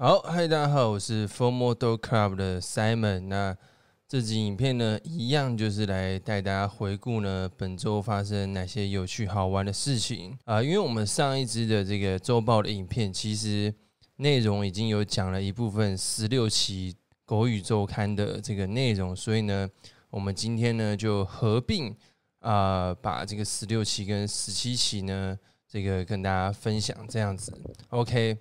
好，嗨，大家好，我是 FOMO Dog Club 的 Simon。那这集影片呢，一样就是来带大家回顾呢本周发生哪些有趣好玩的事情啊。因为我们上一支的这个周报的影片，其实内容已经有讲了一部分十六期狗语周刊的这个内容，所以呢，我们今天呢就合并啊，把这个十六期跟十七期呢，这个跟大家分享这样子。OK。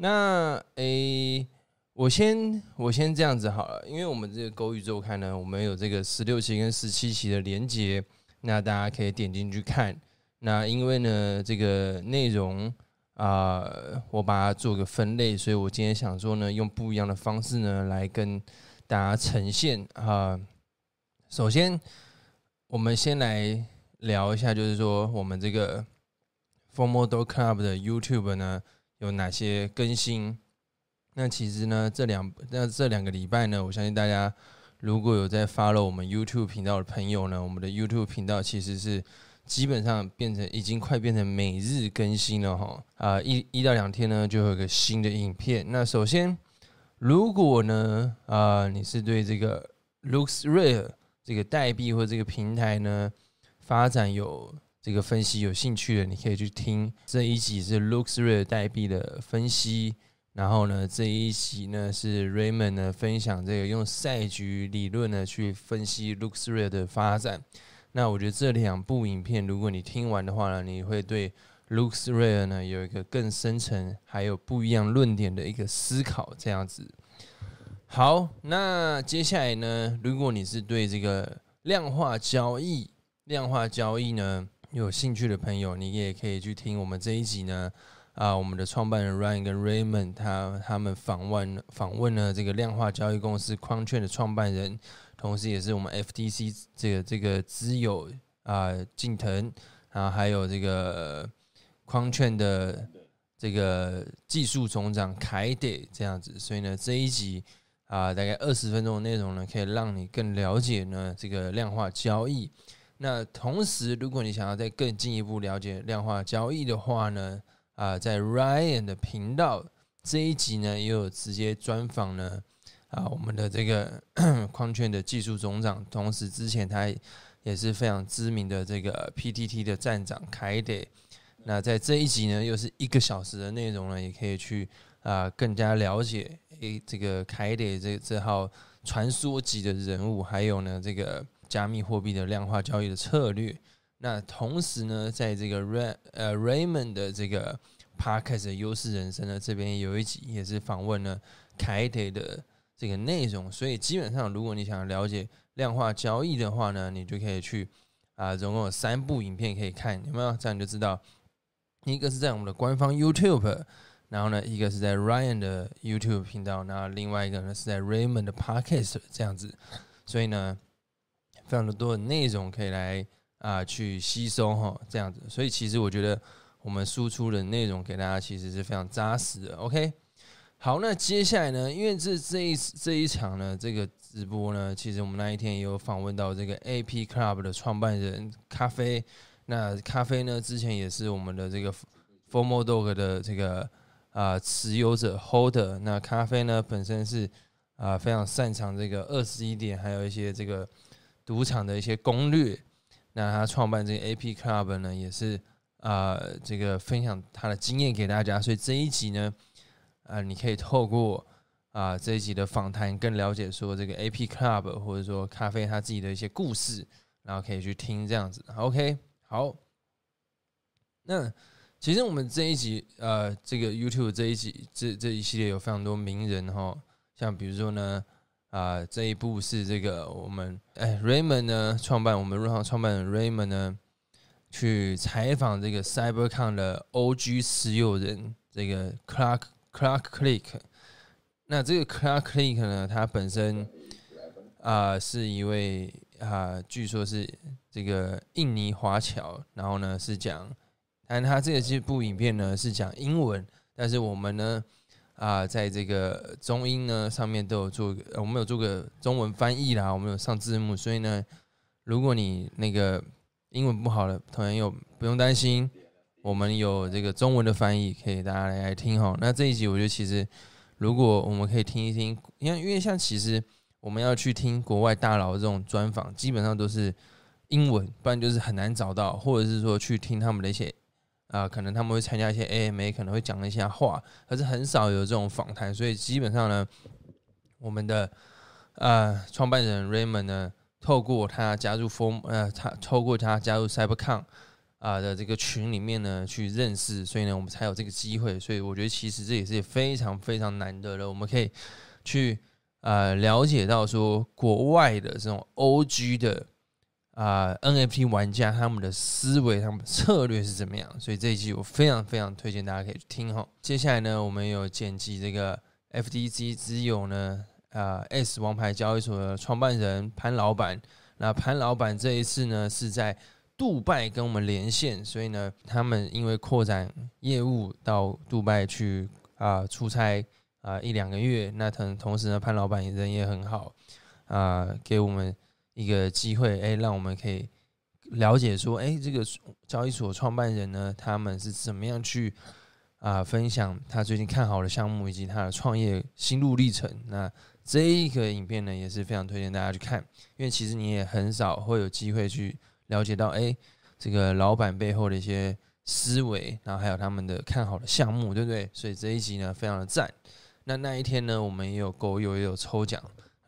那诶、我先我先这样子好了，因为我们这个狗语周刊呢，我们有这个十六期跟十七期的连结，那大家可以点进去看。那因为呢，这个内容啊、我把它做个分类，所以我今天想说呢，用不一样的方式呢，来跟大家呈现啊、首先，我们先来聊一下，就是说我们这个 Formal Dog Club 的 YouTube 呢。有哪些更新？那其实呢，这两那这两个礼拜呢，我相信大家如果有在 follow 我们 YouTube 频道的朋友呢，我们的 YouTube 频道其实是基本上变成已经快变成每日更新了哈啊，一一到两天呢就会有个新的影片。那首先，如果呢啊你是对这个 LooksRare 这个代币或这个平台呢发展有这个分析有兴趣的，你可以去听这一集是 LooksRare 代币的分析，然后呢，这一集呢是 Raymond 呢分享这个用赛局理论呢去分析 LooksRare 的发展。那我觉得这两部影片，如果你听完的话呢，你会对 LooksRare 呢有一个更深层还有不一样论点的一个思考。这样子，好，那接下来呢，如果你是对这个量化交易，量化交易呢，有兴趣的朋友，你也可以去听我们这一集呢。啊，我们的创办人 Ryan 跟 Raymond 他他们访问访问了这个量化交易公司 QuantTrade 的创办人，同时也是我们 FTC 这个这个资友啊，近藤啊，还有这个 QuantTrade 的这个技术总长凯德这样子。所以呢，这一集啊，大概二十分钟的内容呢，可以让你更了解呢这个量化交易。那同时，如果你想要再更进一步了解量化交易的话呢，啊，在 Ryan 的频道这一集呢，也有直接专访呢，啊，我们的这个 矿圈的技术总长，同时之前他也是非常知名的这个 PTT 的站长凯德。那在这一集呢，又是一个小时的内容呢，也可以去啊更加了解诶这个凯德这这号传说级的人物，还有呢这个。加密货币的量化交易的策略。那同时呢，在这个 Ray 呃 Raymond 的这个 Podcast 的优势人生呢，这边有一集也是访问了凯德的这个内容。所以基本上，如果你想了解量化交易的话呢，你就可以去啊，总共有三部影片可以看，有没有？这样你就知道，一个是在我们的官方 YouTube，然后呢，一个是在 Ryan 的 YouTube 频道，然后另外一个呢是在 Raymond 的 Podcast 这样子。所以呢。非常的多的内容可以来啊、去吸收哈，这样子，所以其实我觉得我们输出的内容给大家其实是非常扎实的。OK，好，那接下来呢，因为这这一这一场呢，这个直播呢，其实我们那一天也有访问到这个 AP Club 的创办人咖啡。那咖啡呢，之前也是我们的这个 Formal Dog 的这个啊、持有者 Holder。那咖啡呢，本身是啊、非常擅长这个二十一点，还有一些这个。赌场的一些攻略，那他创办这个 AP Club 呢，也是啊、这个分享他的经验给大家。所以这一集呢，啊、你可以透过啊、这一集的访谈，更了解说这个 AP Club 或者说咖啡他自己的一些故事，然后可以去听这样子。OK，好。那其实我们这一集呃，这个 YouTube 这一集这这一系列有非常多名人哈，像比如说呢。啊，这一部是这个我们哎，Raymond 呢创办我们入行创办人 Raymond 呢去采访这个 CyberCon 的 OG 持有人这个 Clark Clark Click。那这个 Clark Click 呢，他本身啊是一位啊，据说是这个印尼华侨，然后呢是讲，但他这个这部影片呢是讲英文，但是我们呢。啊，在这个中英呢上面都有做，我们有做个中文翻译啦，我们有上字幕，所以呢，如果你那个英文不好的朋友不用担心，我们有这个中文的翻译，可以大家来来听哈。那这一集我觉得其实如果我们可以听一听，因为因为像其实我们要去听国外大佬这种专访，基本上都是英文，不然就是很难找到，或者是说去听他们的一些啊、可能他们会参加一些 AMA，可能会讲一些话，可是很少有这种访谈，所以基本上呢，我们的呃创办人 Raymond 呢，透过他加入 Form 呃，他透过他加入 CyberCon。啊的这个群里面呢，去认识，所以呢，我们才有这个机会。所以我觉得其实这也是非常非常难得的。我们可以去呃了解到说国外的这种 OG 的啊、NFT 玩家他们的思维、他们的策略是怎么样。所以这一集我非常非常推荐大家可以去听哈。接下来呢，我们有剪辑这个 FTX 之友呢啊、S 王牌交易所的创办人潘老板。那潘老板这一次呢是在。杜拜跟我们连线，所以呢，他们因为扩展业务到杜拜去啊、出差啊、一两个月，那同同时呢，潘老板人也很好啊、给我们一个机会，哎，让我们可以了解说，哎，这个交易所创办人呢，他们是怎么样去啊、分享他最近看好的项目以及他的创业心路历程。那这一个影片呢，也是非常推荐大家去看，因为其实你也很少会有机会去。了解到，哎，这个老板背后的一些思维，然后还有他们的看好的项目，对不对？所以这一集呢，非常的赞。那那一天呢，我们也有狗友也有抽奖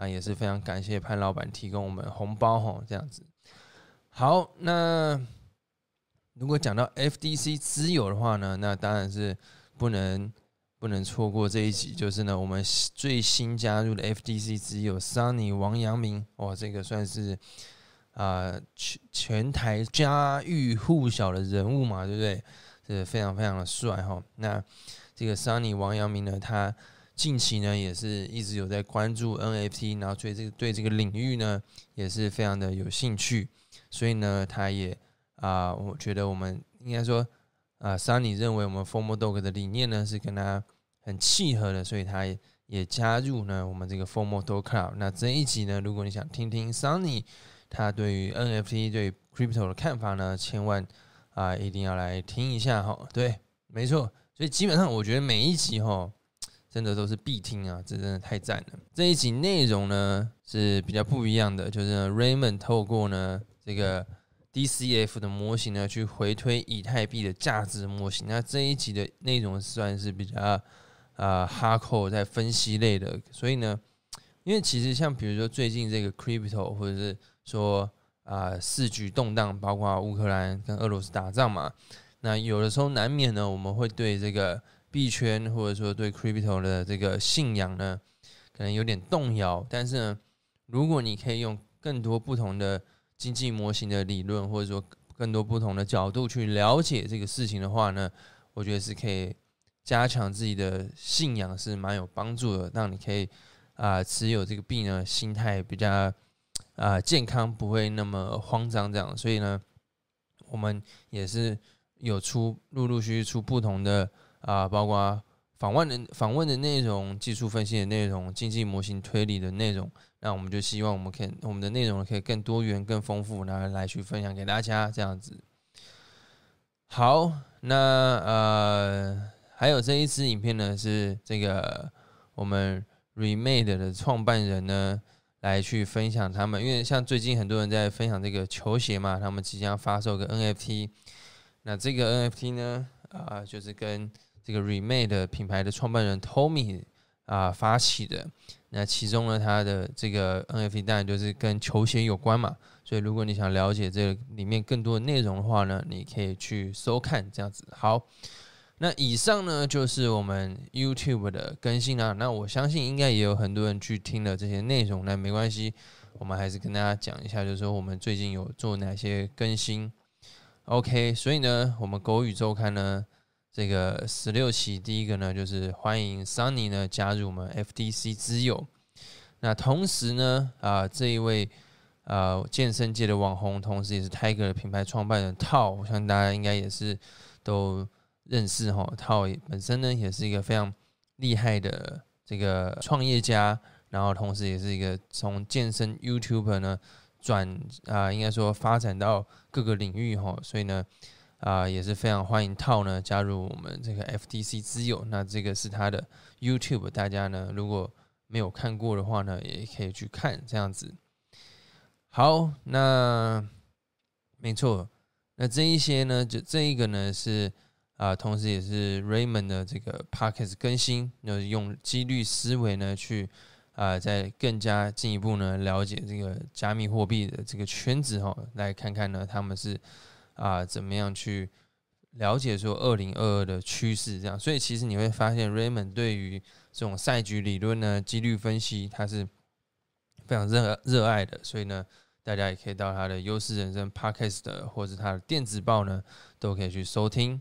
啊，也是非常感谢潘老板提供我们红包哈，这样子。好，那如果讲到 FDC 之友的话呢，那当然是不能不能错过这一集，就是呢，我们最新加入的 FDC 之友 Sunny 王阳明，哇，这个算是。啊，全全台家喻户晓的人物嘛，对不对？是非常非常的帅哈。那这个 Sunny 王阳明呢，他近期呢也是一直有在关注 NFT，然后对这个对这个领域呢也是非常的有兴趣，所以呢，他也啊，我觉得我们应该说啊，Sunny 认为我们 Formal Dog 的理念呢是跟他很契合的，所以他也加入呢我们这个 Formal Dog Club。那这一集呢，如果你想听听 Sunny。他对于 NFT 对 Crypto 的看法呢，千万啊一定要来听一下哈。对，没错，所以基本上我觉得每一集哈，真的都是必听啊，这真的太赞了。这一集内容呢是比较不一样的，就是 Raymond 透过呢这个 DCF 的模型呢去回推以太币的价值模型。那这一集的内容算是比较啊 hardcore 在分析类的，所以呢，因为其实像比如说最近这个 Crypto 或者是说啊，世局动荡，包括乌克兰跟俄罗斯打仗嘛，那有的时候难免呢，我们会对这个币圈或者说对 crypto 的这个信仰呢，可能有点动摇。但是呢，如果你可以用更多不同的经济模型的理论，或者说更多不同的角度去了解这个事情的话呢，我觉得是可以加强自己的信仰，是蛮有帮助的，让你可以啊持有这个币呢，心态比较。啊，健康不会那么慌张，这样，所以呢，我们也是有出陆陆续续出不同的啊，包括访问的访问的内容、技术分析的内容、经济模型推理的内容。那我们就希望我们可以我们的内容可以更多元、更丰富，然后来去分享给大家这样子。好，那呃，还有这一支影片呢，是这个我们 Remade 的创办人呢。来去分享他们，因为像最近很多人在分享这个球鞋嘛，他们即将发售个 NFT。那这个 NFT 呢，啊，就是跟这个 Remade 品牌的创办人 Tommy 啊发起的。那其中呢，他的这个 NFT 当然就是跟球鞋有关嘛。所以如果你想了解这里面更多的内容的话呢，你可以去收看这样子。好。那以上呢，就是我们 YouTube 的更新啊。那我相信应该也有很多人去听了这些内容，那没关系，我们还是跟大家讲一下，就是说我们最近有做哪些更新。OK，所以呢，我们狗语周刊呢，这个十六期第一个呢，就是欢迎 Sunny 呢加入我们 FTC 之友。那同时呢，啊，这一位啊健身界的网红，同时也是 Tiger 的品牌创办人 Tao，我相信大家应该也是都。认识哈，他本身呢也是一个非常厉害的这个创业家，然后同时也是一个从健身 YouTuber 呢转啊，应该说发展到各个领域哈，所以呢啊，也是非常欢迎套呢加入我们这个 FTC 之友。那这个是他的 YouTube，大家呢如果没有看过的话呢，也可以去看这样子。好，那没错，那这一些呢，就这一个呢是啊，同时也是 Raymond 的这个 Podcast 更新，就是用几率思维呢去啊，再更加进一步呢了解这个加密货币的这个圈子哈，来看看呢他们是。啊，怎么样去了解说二零二二的趋势？这样，所以其实你会发现，Raymond 对于这种赛局理论呢、几率分析，他是非常热热爱的。所以呢，大家也可以到他的优势人生 Podcast 的，或者他的电子报呢，都可以去收听。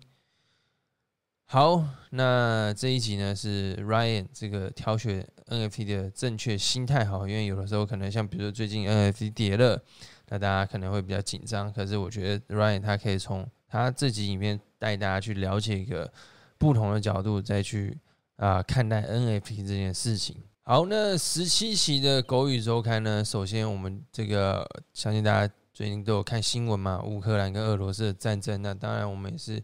好，那这一集呢是 Ryan 这个挑选 NFT 的正确心态，好，因为有的时候可能像比如说最近 NFT 跌了。那大家可能会比较紧张，可是我觉得 Ryan 他可以从他自己影片带大家去了解一个不同的角度，再去啊、看待 NFT 这件事情。好，那十七期的狗语周刊呢，首先我们这个相信大家最近都有看新闻嘛，乌克兰跟俄罗斯的战争，那当然我们也是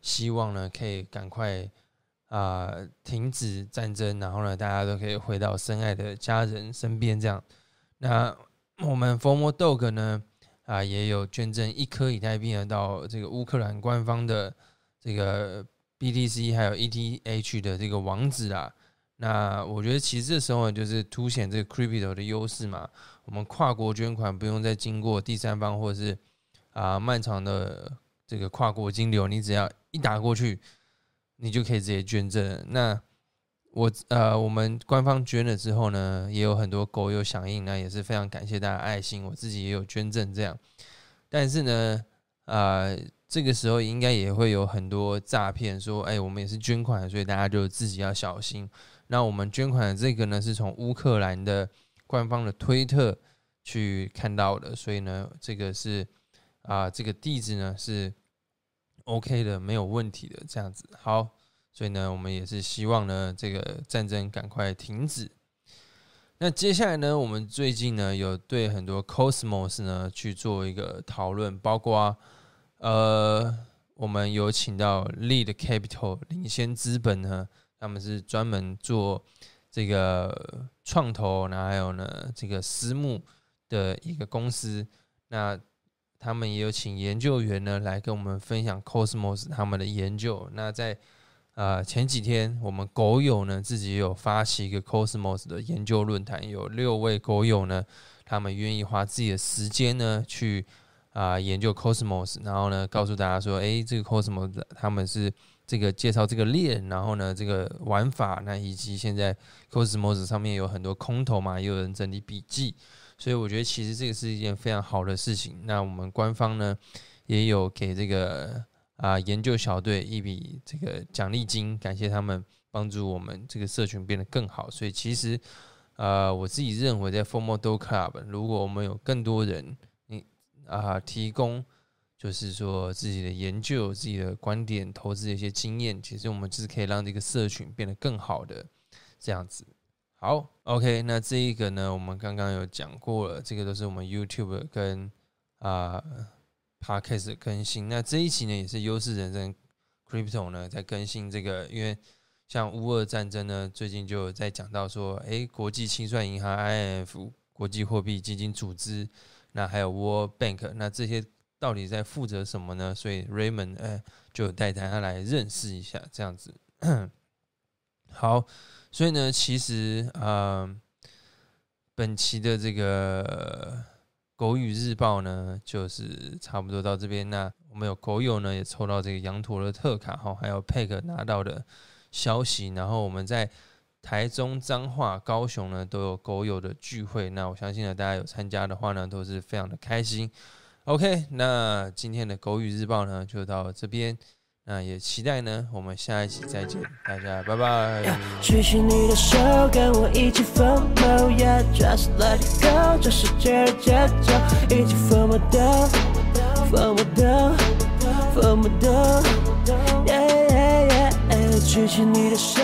希望呢可以赶快啊、停止战争，然后呢大家都可以回到深爱的家人身边这样。那我们 FOMO Dog 呢，啊，也有捐赠一颗以太币呢到这个乌克兰官方的这个 BTC 还有 ETH 的这个网址啊。那我觉得其实这时候呢，就是凸显这个 Crypto 的优势嘛。我们跨国捐款不用再经过第三方或者是啊漫长的这个跨国金流，你只要一打过去，你就可以直接捐赠。那我呃，我们官方捐了之后呢，也有很多狗友响应，那也是非常感谢大家爱心。我自己也有捐赠这样，但是呢，呃，这个时候应该也会有很多诈骗，说，哎，我们也是捐款，所以大家就自己要小心。那我们捐款的这个呢，是从乌克兰的官方的推特去看到的，所以呢，这个是啊、这个地址呢是 OK 的，没有问题的，这样子好。所以呢，我们也是希望呢，这个战争赶快停止。那接下来呢，我们最近呢，有对很多 Cosmos 呢去做一个讨论，包括呃，我们有请到 Lead Capital 领先资本呢，他们是专门做这个创投，然后还有呢这个私募的一个公司。那他们也有请研究员呢来跟我们分享 Cosmos 他们的研究。那在啊，前几天我们狗友呢自己有发起一个 Cosmos 的研究论坛，有六位狗友呢，他们愿意花自己的时间呢去啊研究 Cosmos，然后呢告诉大家说，诶，这个 Cosmos 他们是这个介绍这个链，然后呢这个玩法，那以及现在 Cosmos 上面有很多空投嘛，也有人整理笔记，所以我觉得其实这个是一件非常好的事情。那我们官方呢也有给这个。啊，研究小队一笔这个奖励金，感谢他们帮助我们这个社群变得更好。所以其实，呃，我自己认为在 FOMO Dog Club，如果我们有更多人，你啊提供，就是说自己的研究、自己的观点、投资的一些经验，其实我们就是可以让这个社群变得更好的这样子。好，OK，那这一个呢，我们刚刚有讲过了，这个都是我们 YouTube 跟啊。Podcast 更新，那这一期呢也是优势人生 Crypto 呢在更新这个，因为像乌俄战争呢，最近就在讲到说，哎，国际清算银行 IMF 国际货币基金组织，那还有 World Bank，那这些到底在负责什么呢？所以 Raymond 哎就带大家来认识一下这样子。好，所以呢，其实啊、本期的这个。狗语日报呢，就是差不多到这边。那我们有狗友呢，也抽到这个羊驼的特卡哈，还有佩克拿到的消息。然后我们在台中、彰化、高雄呢，都有狗友的聚会。那我相信呢，大家有参加的话呢，都是非常的开心。OK，那今天的狗语日报呢，就到这边。那也期待呢我们下一期再见大家拜拜。举起你的手跟我一起 yeah just let it go 这的节奏一 yeah yeah yeah 举起你的手